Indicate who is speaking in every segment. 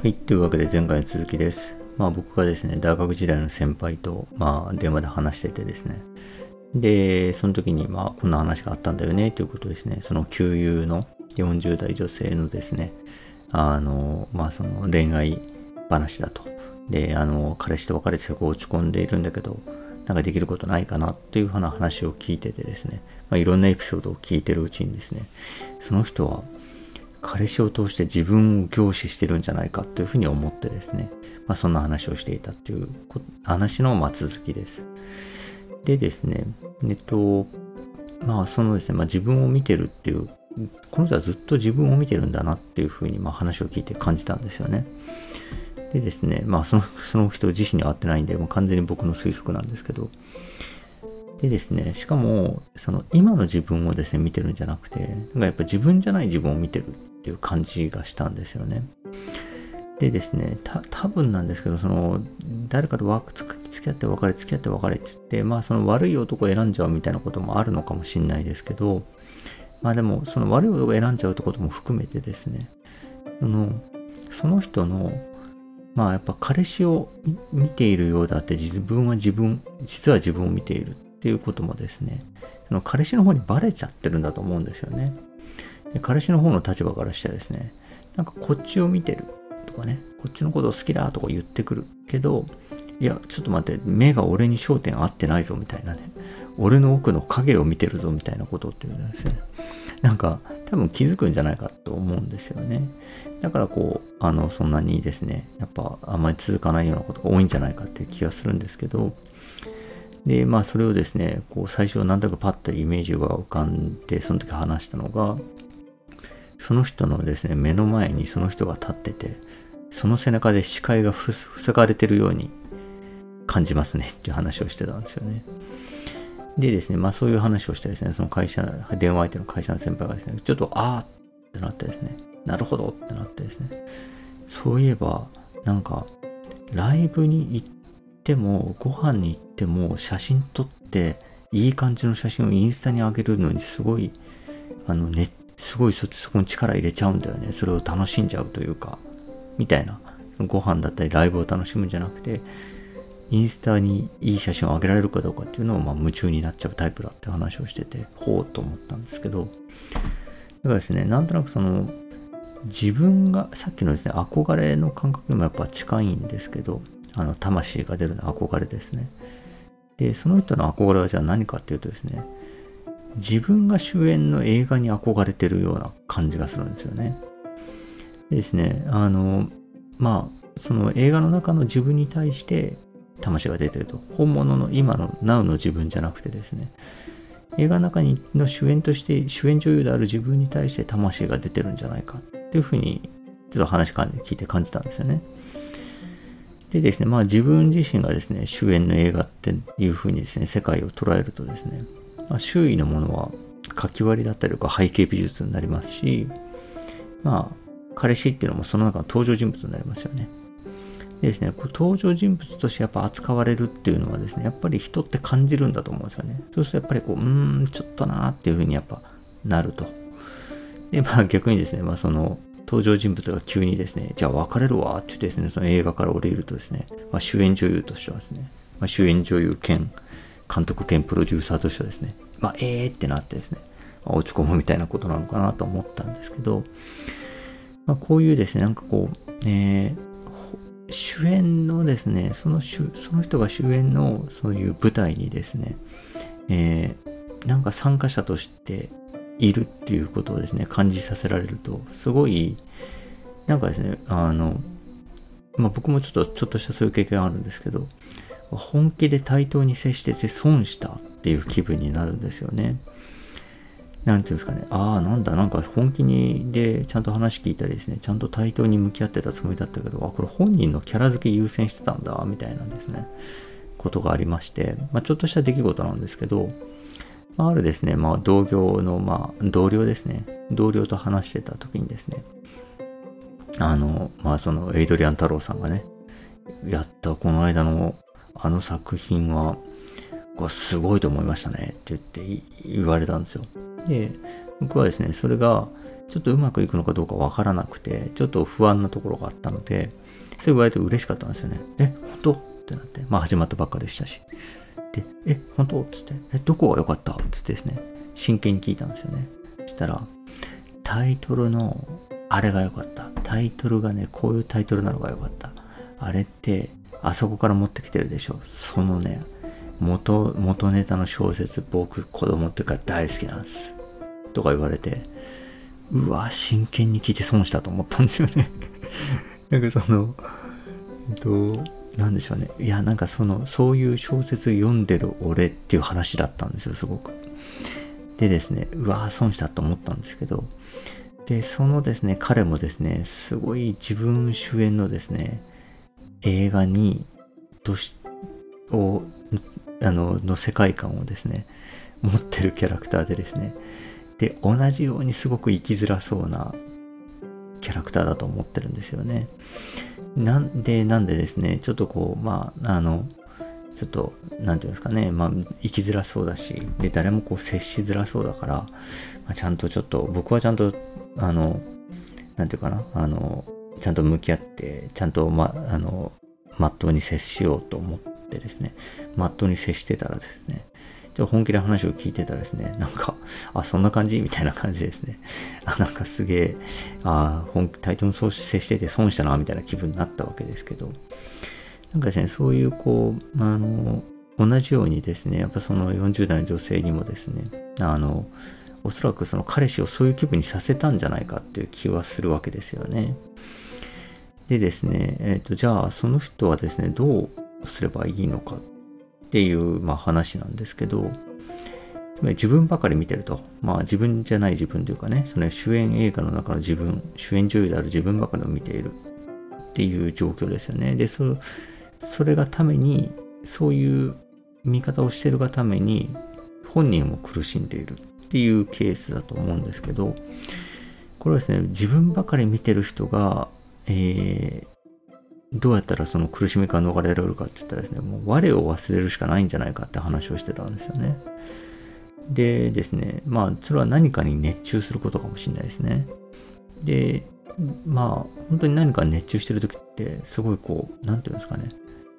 Speaker 1: はい、というわけで前回の続きです。まあ僕がですね、大学時代の先輩と、まあ電話で話しててですね。で、その時に、まあこんな話があったんだよね、ということですね。その旧友の40代女性のですね、あの、まあその恋愛話だと。で、あの、彼氏と別れて落ち込んでいるんだけど、なんかできることないかなっていうふうな話を聞いててですね、まあ、いろんなエピソードを聞いてるうちにですね、その人は彼氏を通して自分を凝視してるんじゃないかというふうに思ってですね、まあ、そんな話をしていたっていう話のま続きです。でですね、えっと、まあそのですね、まあ、自分を見てるっていう、この人はずっと自分を見てるんだなっていうふうにま話を聞いて感じたんですよね。でですね、まあそのその人自身には会ってないんで、もう完全に僕の推測なんですけど、でですね、しかも、その今の自分をですね、見てるんじゃなくて、なんかやっぱ自分じゃない自分を見てるっていう感じがしたんですよね。でですね、た多分なんですけど、その、誰かと付き合って別れ、付き合って別れって言って、まあその悪い男を選んじゃうみたいなこともあるのかもしれないですけど、まあでも、その悪い男を選んじゃうってことも含めてですね、その、その人のまあやっぱ彼氏を見ているようだって自分は自分、実は自分を見ているっていうこともですね、その彼氏の方にバレちゃってるんだと思うんですよね。で彼氏の方の立場からしてはですね、なんかこっちを見てるとかね、こっちのことを好きだとか言ってくるけど、いや、ちょっと待って、目が俺に焦点合ってないぞみたいなね、俺の奥の影を見てるぞみたいなことっていうのはですね、なんか多分気づくんじゃないかと思うんですよね。だからこう、あの、そんなにですね、やっぱあんまり続かないようなことが多いんじゃないかっていう気がするんですけど、で、まあそれをですね、こう最初なんとなくパッとイメージが浮かんで、その時話したのが、その人のですね、目の前にその人が立ってて、その背中で視界が塞がれてるように感じますねっていう話をしてたんですよね。でですね、まあそういう話をしてですね、その会社、電話相手の会社の先輩がですね、ちょっとあーってなってですね、なるほどってなってですね、そういえば、なんか、ライブに行っても、ご飯に行っても、写真撮って、いい感じの写真をインスタに上げるのにすごい、あのね、すごいそそこに力入れちゃうんだよね。それを楽しんじゃうというか、みたいな。ご飯だったりライブを楽しむんじゃなくて、インスタにいい写真を上げられるかどうかっていうのをまあ夢中になっちゃうタイプだって話をしてて、ほうと思ったんですけど、だからですね、なんとなくその、自分が、さっきのですね、憧れの感覚にもやっぱ近いんですけど、あの、魂が出るの憧れですね。で、その人の憧れはじゃあ何かっていうとですね、自分が主演の映画に憧れてるような感じがするんですよね。でですね、あの、まあ、その映画の中の自分に対して魂が出てると。本物の今の Now の自分じゃなくてですね、映画の中にの主演として主演女優である自分に対して魂が出てるんじゃないかっていうふうにちょっと話聞いて感じたんですよね。でですね、まあ自分自身がですね、主演の映画っていうふうにですね、世界を捉えるとですね、まあ、周囲のものは書き割りだったりとか背景美術になりますし、まあ彼氏っていうのもその中の登場人物になりますよね。でですね、こう登場人物としてやっぱ扱われるっていうのはですね、やっぱり人って感じるんだと思うんですよね。そうするとやっぱりこう、うーん、ちょっとなーっていうふうにやっぱなると。で、まあ逆にですね、まあその登場人物が急にですね、じゃあ別れるわって言ってですね、その映画から降りるとですね、まあ、主演女優としてはですね、まあ、主演女優兼監督兼プロデューサーとしてはですね、まあえーってなってですね、まあ、落ち込むみたいなことなのかなと思ったんですけど、まあこういうですね、なんかこう、えー主演のですね、そのその人が主演のそういう舞台にですね、えー、なんか参加者としているっていうことをですね、感じさせられると、すごい、なんかですね、あの、まあ、僕もちょっと、ちょっとしたそういう経験があるんですけど、本気で対等に接してて損したっていう気分になるんですよね。なんていうんですかね、ああ、なんだ、なんか本気にでちゃんと話聞いたりですね、ちゃんと対等に向き合ってたつもりだったけど、あ、これ本人のキャラ付け優先してたんだ、みたいなんですね、ことがありまして、まあ、ちょっとした出来事なんですけど、まあ、あるですね、まあ、同業の、まあ、同僚ですね、同僚と話してた時にですね、あの、まあ、その、エイドリアン太郎さんがね、やったこの間のあの作品は、すごいと思いましたねって言って言われたんですよ。で、僕はですね、それが、ちょっとうまくいくのかどうかわからなくて、ちょっと不安なところがあったので、そう言われて嬉しかったんですよね。え、本当？ってなって、まあ始まったばっかでしたし。で、え、本当？っつって、え、どこが良かった？っつってですね、真剣に聞いたんですよね。そしたら、タイトルのあれが良かった。タイトルがね、こういうタイトルなのが良かった。あれって、あそこから持ってきてるでしょ。そのね、元、元ネタの小説、僕、子供っていうか大好きなんです。とか言われて、うわ、真剣に聞いて損したと思ったんですよね なんかその、えっと、なんでしょうね。いや、なんかその、そういう小説読んでる俺っていう話だったんですよ、すごく。でですね、うわ損したと思ったんですけど、で、そのですね、彼もですね、すごい自分主演のですね、映画に、とし、を、あの、の世界観をですね、持ってるキャラクターでですね、で、同じようにすごく生きづらそうなキャラクターだと思ってるんですよね。なんで、なんでですね、ちょっとこう、まあ、あの、ちょっと、なんていうんですかね、まあ、生きづらそうだし、で、誰もこう接しづらそうだから、まあ、ちゃんとちょっと、僕はちゃんと、あの、なんていうかな、あの、ちゃんと向き合って、ちゃんと、ま、あの、まっとうに接しようと思ってですね、まっとうに接してたらですね、ちょっと本気で話を聞いてたらですね、なんか、あ、そんな感じ？みたいな感じですね。あ、なんかすげえ、あ、本、タイトルの接してて損したな、みたいな気分になったわけですけど、なんかですね、そういうこう、あの、同じようにですね、やっぱその40代の女性にもですね、あの、おそらくその彼氏をそういう気分にさせたんじゃないかっていう気はするわけですよね。でですね、えっ、ー、と、じゃあその人はですね、どうすればいいのかっていう、まあ、話なんですけど、つまり自分ばかり見てると、まあ自分じゃない自分というかね、その主演映画の中の自分、主演女優である自分ばかりを見ているっていう状況ですよね。で、そそれがために、そういう見方をしてるがために、本人も苦しんでいるっていうケースだと思うんですけど、これはですね、自分ばかり見てる人が、えー、どうやったらその苦しみから逃れられるかって言ったらですね、もう我を忘れるしかないんじゃないかって話をしてたんですよね。でですね、まあ、それは何かに熱中することかもしれないですね。で、まあ、本当に何か熱中してる時って、すごいこう、なんていうんですかね、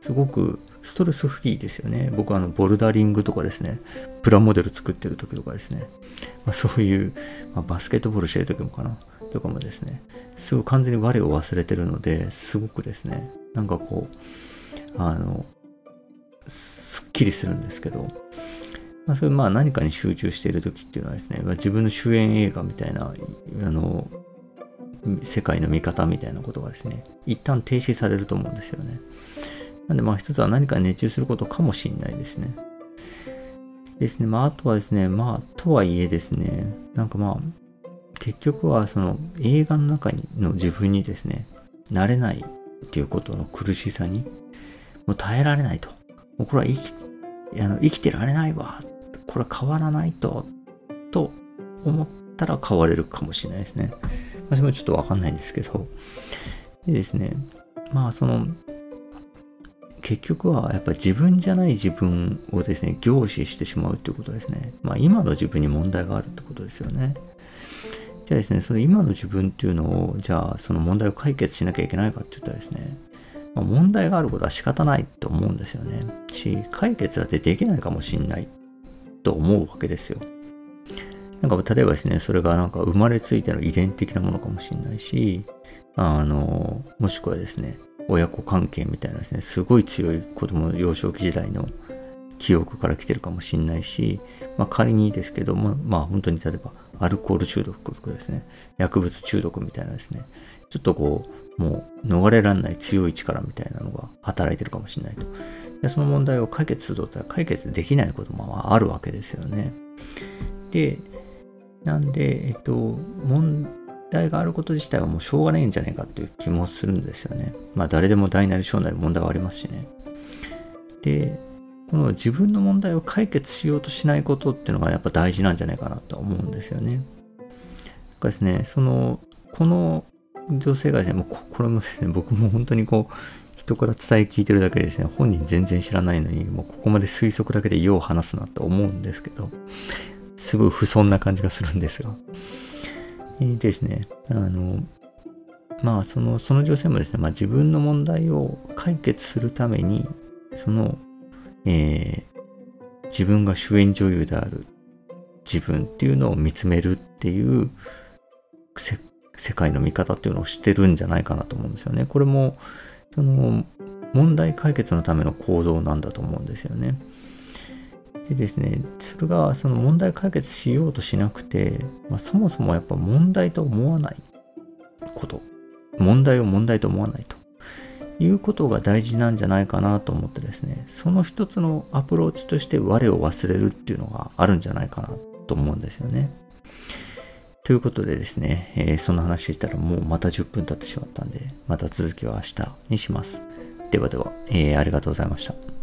Speaker 1: すごくストレスフリーですよね。僕はあの、ボルダリングとかですね、プラモデル作ってる時とかですね、まあ、そういう、まあ、バスケットボールしてる時もかな、とかもですね、すごい完全に我を忘れてるので、すごくですね、なんかこう、あの、すっきりするんですけど、まあ、それまあ何かに集中している時っていうのはですね、自分の主演映画みたいな、あの、世界の見方みたいなことがですね、一旦停止されると思うんですよね。なんでまあ一つは何かに熱中することかもしれないですね。ですね。まああとはですね、まあとはいえですね、なんかまあ結局はその映画の中の自分にですね、なれないっていうことの苦しさに、もう耐えられないと。もうこれは生きあの生きてられないわ。これは変わらないと。と思ったら変われるかもしれないですね。私もちょっとわかんないんですけど。でですね、まあその、結局はやっぱ自分じゃない自分をですね、凝視してしまうっていうことですね。まあ今の自分に問題があるってことですよね。じゃあですね、その今の自分っていうのを、じゃあその問題を解決しなきゃいけないかって言ったらですね、まあ、問題があることは仕方ないと思うんですよね。し、解決だってできないかもしんないと思うわけですよ。なんか例えばですね、それがなんか生まれついての遺伝的なものかもしれないし、あの、もしくはですね、親子関係みたいなですね、すごい強い子供の幼少期時代の記憶から来てるかもしれないし、まあ仮にですけども、まあ本当に例えばアルコール中毒とかですね、薬物中毒みたいなですね、ちょっとこう、もう逃れられない強い力みたいなのが働いてるかもしれないと。でその問題を解決するとったら解決できないこともあるわけですよね。で、なんで、えっと、問題があること自体はもうしょうがないんじゃないかっていう気もするんですよね。まあ誰でも大なり小なり問題はありますしね。で、この自分の問題を解決しようとしないことっていうのがやっぱ大事なんじゃないかなと思うんですよね。かですね、その、この女性がですね、もうこれもですね、僕も本当にこう、人から伝え聞いてるだけでですね、本人全然知らないのに、もうここまで推測だけでよう話すなと思うんですけど、すごい不遜な感じがするんですが。ですね、あの、まあその、その女性もですね、まあ自分の問題を解決するために、その、えー、自分が主演女優である自分っていうのを見つめるっていう世界の見方っていうのをしてるんじゃないかなと思うんですよね。これも、その、問題解決のための行動なんだと思うんですよね。でですね、それがその問題解決しようとしなくて、まあ、そもそもやっぱ問題と思わないこと、問題を問題と思わないということが大事なんじゃないかなと思ってですね、その一つのアプローチとして我を忘れるっていうのがあるんじゃないかなと思うんですよね。ということでですね、えー、その話したらもうまた10分経ってしまったんで、また続きは明日にします。ではでは、えー、ありがとうございました。